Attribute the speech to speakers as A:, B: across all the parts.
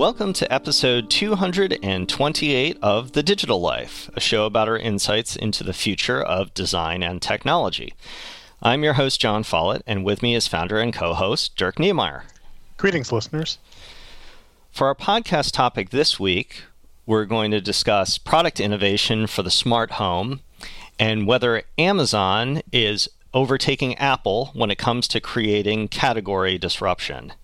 A: Welcome to episode 228 of The Digital Life, a show about our insights into the future of design and technology. I'm your host, Jon Follett, and with me is founder and co host Dirk Knemeyer.
B: Greetings, listeners.
A: For our podcast topic this week, we're going to discuss product innovation for the smart home and whether Amazon is overtaking Apple when it comes to creating category disruption.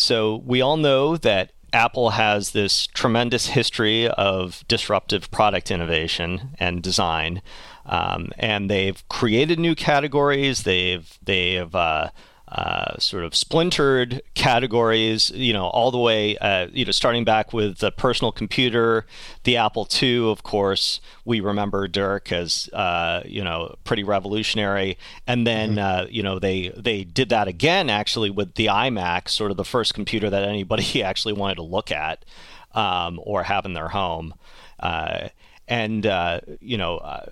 A: So, we all know that Apple has this tremendous history of disruptive product innovation and design, um, and they've created new categories. They've they've uh, uh, sort of splintered categories, you know, all the way, uh, you know, starting back with the personal computer, the Apple II, of course, we remember Dirk as, uh, you know, pretty revolutionary. And then, mm-hmm. Uh, you know, they, they did that again, actually, with the iMac, sort of the first computer that anybody actually wanted to look at um, or have in their home. Uh, and, you know,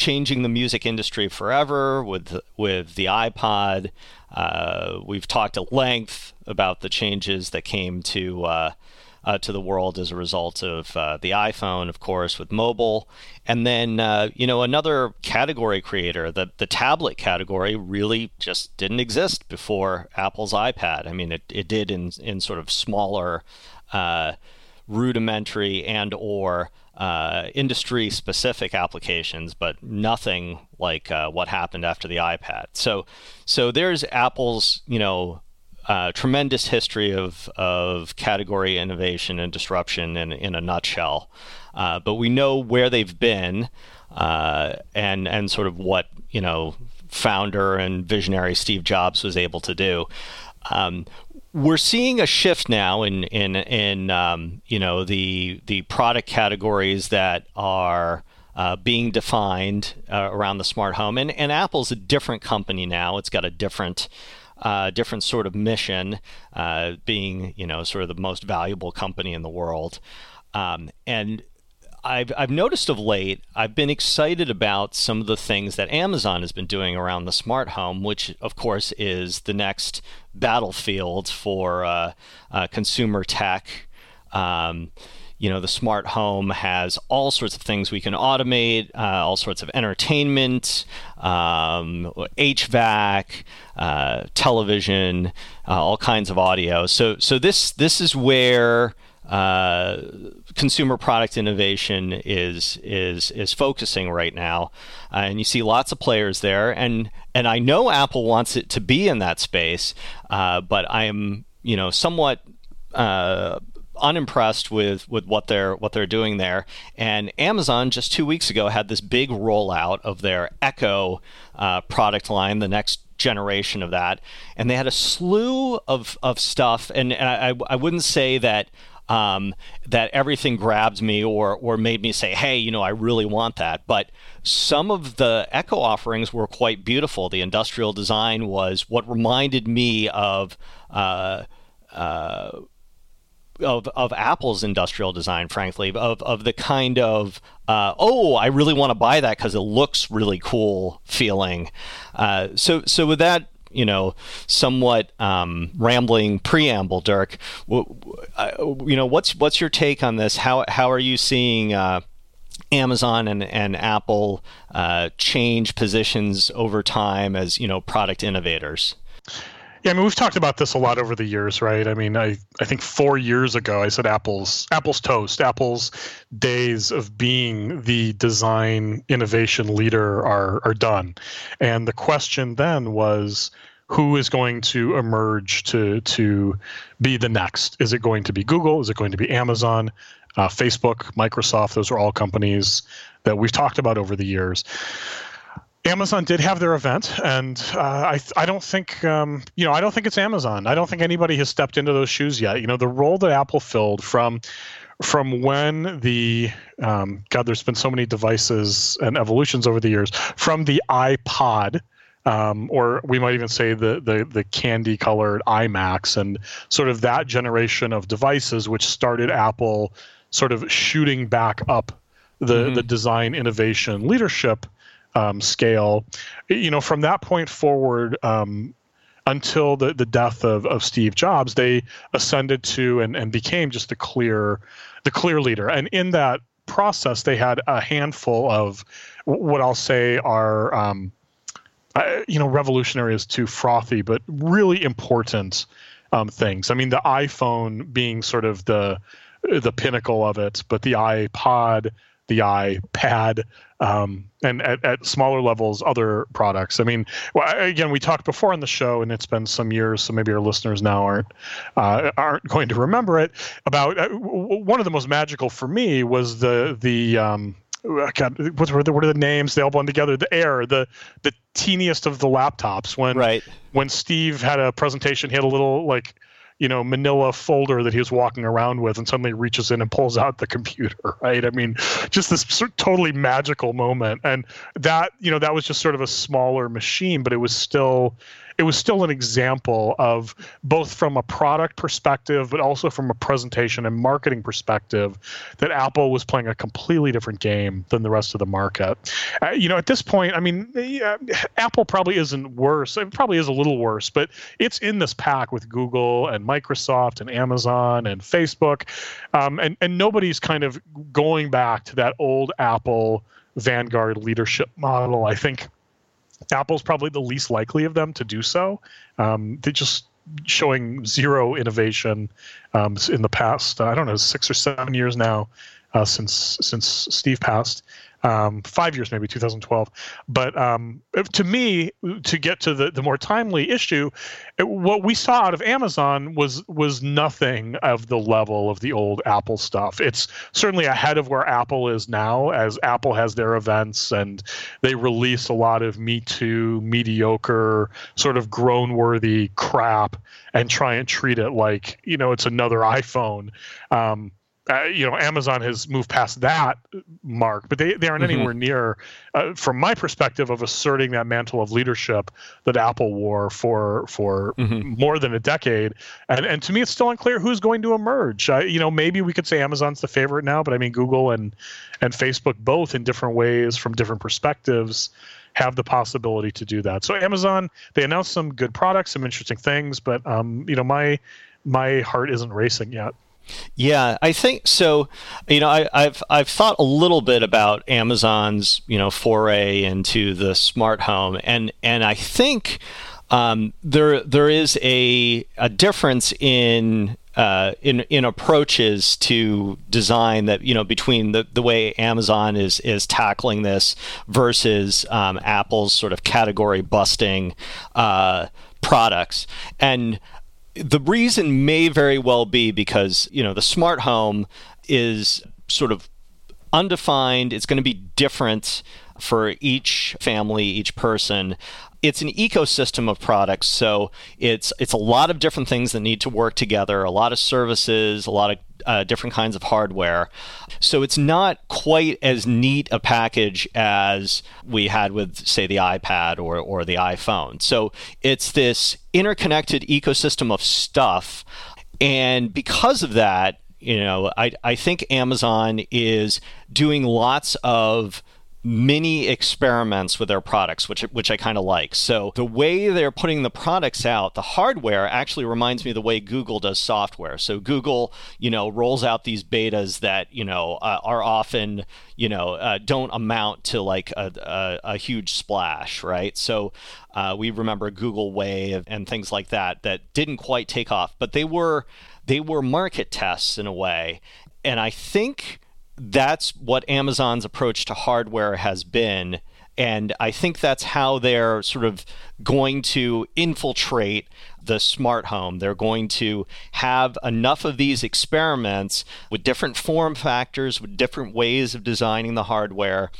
A: changing the music industry forever with with the iPod. Uh, we've talked at length about the changes that came to uh, uh, to the world as a result of uh, the iPhone, of course, with mobile, and then uh, you know another category creator. The the tablet category really just didn't exist before Apple's iPad. I mean, it, it did in in sort of smaller, uh, rudimentary and or uh, industry specific applications, but nothing like uh, what happened after the iPad. So, so there's Apple's, you know, uh, tremendous history of, of category innovation and disruption in, in a nutshell. Uh, but we know where they've been uh, and, and sort of what, you know, founder and visionary Steve Jobs was able to do. Um, we're seeing a shift now in in in um, you know the the product categories that are uh, being defined uh, around the smart home, and and Apple's a different company now. It's got a different uh, different sort of mission, uh, being you know sort of the most valuable company in the world, um, and I've I've noticed of late, I've been excited about some of the things that Amazon has been doing around the smart home, which of course is the next battlefield for uh, uh, consumer tech. Um, you know, the smart home has all sorts of things we can automate, uh, all sorts of entertainment, um, HVAC, uh, television, uh, all kinds of audio. So, so this this is where uh, consumer product innovation is is is focusing right now, uh, and you see lots of players there. and And I know Apple wants it to be in that space, uh, but I am you know somewhat uh, unimpressed with with what they're what they're doing there. And Amazon just two weeks ago had this big rollout of their Echo uh, product line, the next generation of that, and they had a slew of of stuff. And, and I I wouldn't say that um, that everything grabbed me or or made me say, hey, you know, I really want that. But some of the Echo offerings were quite beautiful. The industrial design was what reminded me of. Uh, uh, of, of Apple's industrial design, frankly, of, of the kind of, uh, oh, I really want to buy that because it looks really cool feeling. Uh, so, so with that you know, somewhat um, rambling preamble, Dirk. You know, what's what's your take on this? How how are you seeing uh, Amazon and and Apple uh, change positions over time as you know product innovators?
B: Yeah, I mean we've talked about this a lot over the years, right? I mean, I, I think four years ago I said Apple's Apple's toast, Apple's days of being the design innovation leader are are done. And the question then was who is going to emerge to to be the next? Is it going to be Google? Is it going to be Amazon? Uh, Facebook, Microsoft, those are all companies that we've talked about over the years. Amazon did have their event, and uh, I I don't think um, you know I don't think it's Amazon. I don't think anybody has stepped into those shoes yet. You know the role that Apple filled from from when the um, God, there's been so many devices and evolutions over the years. From the iPod, um, or we might even say the the the candy colored iMacs and sort of that generation of devices, which started Apple sort of shooting back up the mm-hmm. the design innovation leadership um, scale. You know, from that point forward, um, until the, the death of, of Steve Jobs, they ascended to and, and became just the clear the clear leader. And in that process, they had a handful of what I'll say are um, uh, you know revolutionary is too frothy, but really important um, things. I mean, the iPhone being sort of the the pinnacle of it, but the iPod, the iPad, um, and at, at, smaller levels, other products. I mean, well, again, we talked before on the show, and it's been some years, so maybe our listeners now aren't uh, aren't going to remember it. About uh, one of the most magical for me was the the um, God, what were the what are the names? They all blend together. The Air, the the teeniest of the laptops. When
A: right.
B: when Steve had a presentation, he had a little like you know manila folder that he was walking around with and suddenly reaches in and pulls out the computer right? I mean just this sort of totally magical moment. And that you know that was just sort of a smaller machine but it was still it was still an example of both from a product perspective, but also from a presentation and marketing perspective, that Apple was playing a completely different game than the rest of the market. Uh, you know, at this point, I mean, uh, Apple probably isn't worse. It probably is a little worse, but it's in this pack with Google and Microsoft and Amazon and Facebook, um, and and nobody's kind of going back to that old Apple vanguard leadership model. I think Apple's probably the least likely of them to do so. Um, they just showing zero innovation um, in the past. I don't know, six or seven years now uh, since since Steve passed um, five years maybe 2012 but um, to me to get to the, the more timely issue it, what we saw out of amazon was was nothing of the level of the old apple stuff. It's certainly ahead of where apple is now as apple has their events and they release a lot of me too mediocre sort of groan worthy crap and try and treat it like you know it's another iphone. Um, uh, you know, Amazon has moved past that mark, but they, they aren't mm-hmm. anywhere near, uh, from my perspective, of asserting that mantle of leadership that Apple wore for for mm-hmm. more than a decade. And and to me, it's still unclear who's going to emerge. Uh, you know, maybe we could say Amazon's the favorite now, but I mean, Google and and Facebook both in different ways from different perspectives have the possibility to do that. So Amazon, they announced some good products, some interesting things, but um, you know, my my heart isn't racing yet.
A: Yeah, I think so. You know, I, have I've thought a little bit about Amazon's you know foray into the smart home, and and I think um, there there is a a difference in uh, in in approaches to design that you know between the, the way Amazon is is tackling this versus um, Apple's sort of category busting uh, products and the reason may very well be because you know the smart home is sort of undefined. It's going to be different for each family each person. It's an ecosystem of products so it's it's a lot of different things that need to work together a lot of services a lot of uh, different kinds of hardware. So it's not quite as neat a package as we had with say the ipad or, or the iphone. So it's this interconnected ecosystem of stuff and because of that you know i, I think amazon is doing lots of mini experiments with their products, which which I kind of like. So the way they're putting the products out, the hardware actually reminds me of the way Google does software. So Google, you know, rolls out these betas that you know uh, are often you know uh, don't amount to like a, a, a huge splash, right? So uh, we remember Google Wave and things like that that didn't quite take off, but they were they were market tests in a way, and I think that's what Amazon's approach to hardware has been. And I think that's how they're sort of going to infiltrate the smart home. They're going to have enough of these experiments with different form factors, with different ways of designing the hardware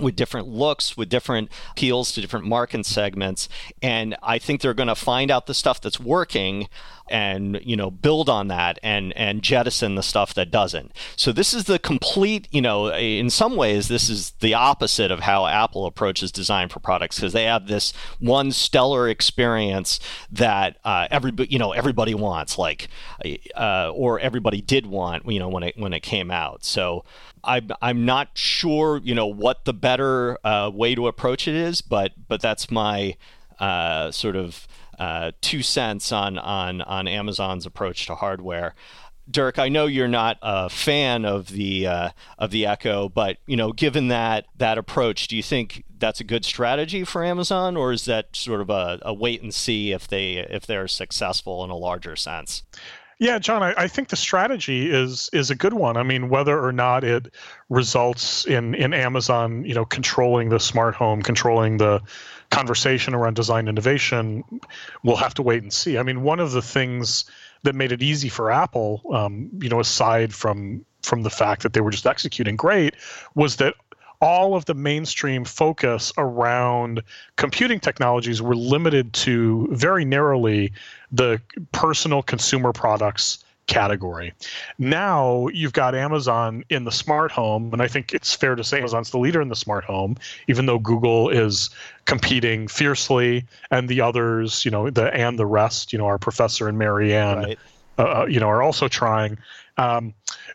A: with different looks, with different appeals to different market segments. And I think they're going to find out the stuff that's working and you know build on that and and jettison the stuff that doesn't. So this is the complete you know in some ways this is the opposite of how apple approaches design for products because they have this one stellar experience that uh, everybody you know everybody wants like uh, or everybody did want you know when it when it came out. So I'm I'm not sure, you know, what the better uh, way to approach it is, but but that's my uh, sort of uh, two cents on on on Amazon's approach to hardware. Dirk, I know you're not a fan of the uh, of the Echo, but you know, given that that approach, do you think that's a good strategy for Amazon, or is that sort of a, a wait and see if they if they're successful in a larger sense?
B: Yeah, Jon, I, I, think the strategy is is a good one. I mean, whether or not it results in in Amazon, you know, controlling the smart home, controlling the conversation around design innovation, we'll have to wait and see. I mean, one of the things that made it easy for Apple, um, you know, aside from from the fact that they were just executing great, was that all of the mainstream focus around computing technologies were limited to very narrowly the personal consumer products category. Now you've got Amazon in the smart home, and I think it's fair to say Amazon's the leader in the smart home, even though Google is competing fiercely, and the others, you know, the and the rest, you know, our professor and Mary Ann, right. uh, uh you know, are also trying. Um,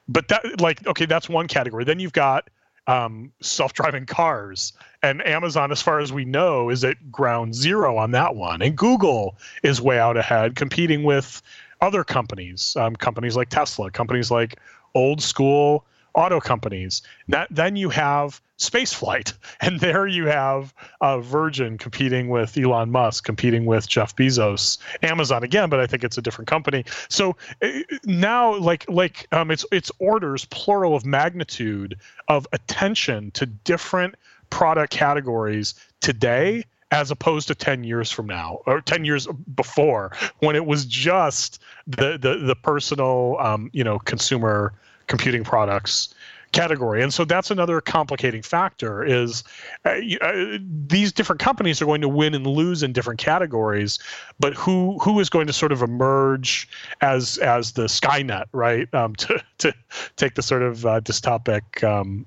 B: but that, like, okay, that's one category. Then you've got um, self-driving cars. And amazon as far as we know is at ground zero on that one. And google is way out ahead competing with other companies, um, companies like Tesla, companies like old school auto companies. That, then you have spaceflight, and there you have uh, Virgin competing with Elon Musk, competing with Jeff Bezos, Amazon again, but I think it's a different company. So uh, now, like like um, it's it's orders plural of magnitude of attention to different product categories today as opposed to 10 years from now or 10 years before when it was just the the, the personal um, you know consumer computing products category and so that's another complicating factor is uh, uh, these different companies are going to win and lose in different categories but who who is going to sort of emerge as as the skynet right um, to to take the sort of uh, dystopic um,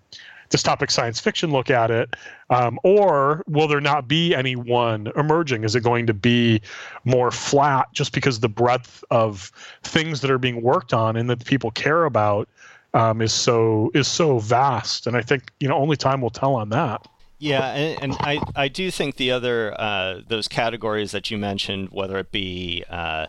B: dystopic science fiction look at it? Um, or will there not be any one emerging? Is it going to be more flat just because the breadth of things that are being worked on and that people care about um, is so is so vast? And I think you know only time will tell on that.
A: Yeah, and, and I, I do think the other uh, those categories that you mentioned, whether it be uh,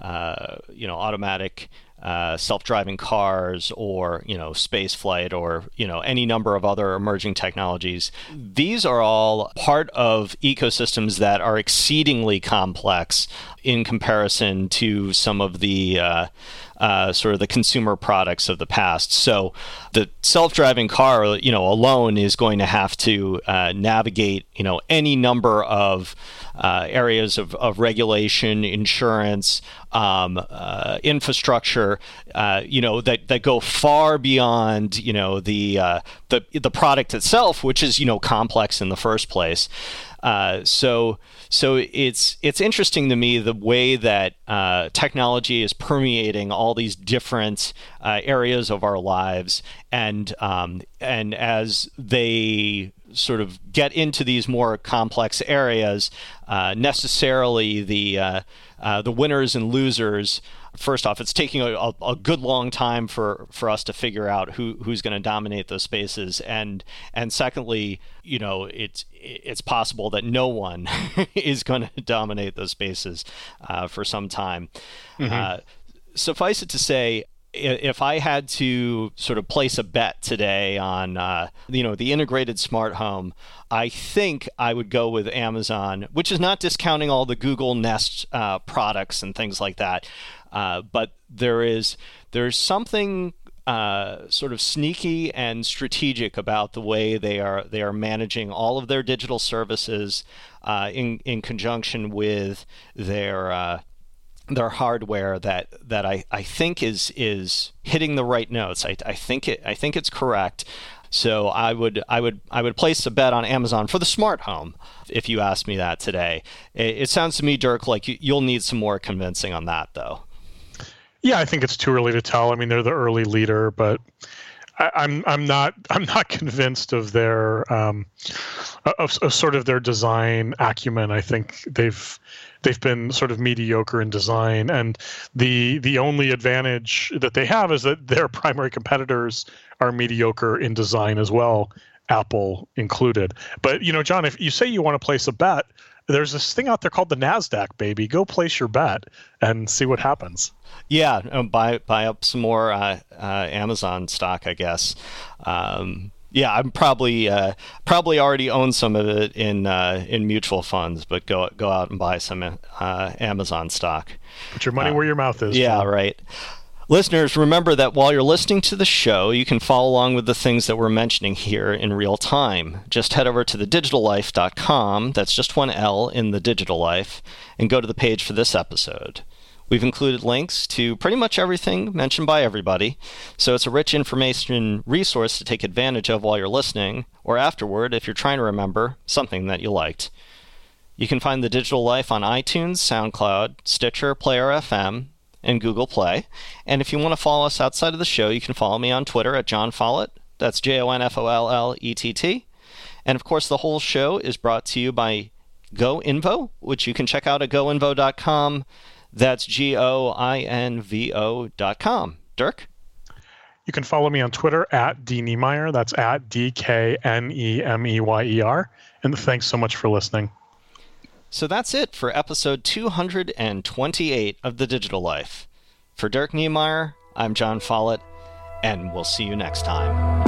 A: uh, you know automatic uh, self-driving cars or you know space flight or you know any number of other emerging technologies these are all part of ecosystems that are exceedingly complex in comparison to some of the uh, uh, sort of the consumer products of the past. So the self-driving car, you know, alone is going to have to uh, navigate, you know, any number of uh, areas of, of regulation, insurance, um, uh, infrastructure, uh, you know, that, that go far beyond, you know, the, uh, the, the product itself, which is, you know, complex in the first place. Uh, so so it's it's interesting to me the way that uh, technology is permeating all these different uh, areas of our lives, and um, and as they sort of get into these more complex areas, uh, necessarily the uh, uh, the winners and losers. First off, it's taking a, a, good long time for, for us to figure out who who's going to dominate those spaces, and and secondly, you know, it's it's possible that no one is going to dominate those spaces uh, for some time. Mm-hmm. Uh, suffice it to say, if I had to sort of place a bet today on, uh, you know, the integrated smart home, I think I would go with Amazon, which is not discounting all the Google Nest uh, products and things like that, uh, but there is there's something uh, sort of sneaky and strategic about the way they are they are managing all of their digital services uh, in in conjunction with their uh, their hardware that that I, I think is is hitting the right notes. I, I think it I think it's correct. So I would I would I would place a bet on Amazon for the smart home if you asked me that today. It, it sounds to me, Dirk, like you, you'll need some more convincing on that though.
B: Yeah, I think it's too early to tell. I mean, they're the early leader, but I, I'm I'm not I'm not convinced of their um, of, of sort of their design acumen. I think they've they've been sort of mediocre in design, and the the only advantage that they have is that their primary competitors are mediocre in design as well, Apple included. But you know, Jon, if you say you want to place a bet, there's this thing out there called the Nasdaq, baby. Go place your bet and see what happens.
A: Yeah, um, buy buy up some more uh, uh, Amazon stock, I guess. Um, yeah, I'm probably uh, probably already own some of it in uh, in mutual funds, but go go out and buy some uh, Amazon stock.
B: Put your money where your mouth is.
A: Yeah, right. Listeners, remember that while you're listening to the show, you can follow along with the things that we're mentioning here in real time. Just head over to thedigitallife.com, that's just one L in the digital life, and go to the page for this episode. We've included links to pretty much everything mentioned by everybody, so it's a rich information resource to take advantage of while you're listening, or afterward if you're trying to remember something that you liked. You can find The Digital Life on iTunes, SoundCloud, Stitcher, Player FM, and Google Play. And if you want to follow us outside of the show, you can follow me on Twitter at Jon Follett. That's J O N F O L L E T T. And of course, the whole show is brought to you by GoInvo, which you can check out at goinvo.com. That's G O I N V O dot com. Dirk?
B: You can follow me on Twitter at D Knemeyer. That's at D K N E M E Y E R. And thanks so much for listening.
A: So that's it for episode 228 of The Digital Life. For Dirk Knemeyer, I'm Jon Follett, and we'll see you next time.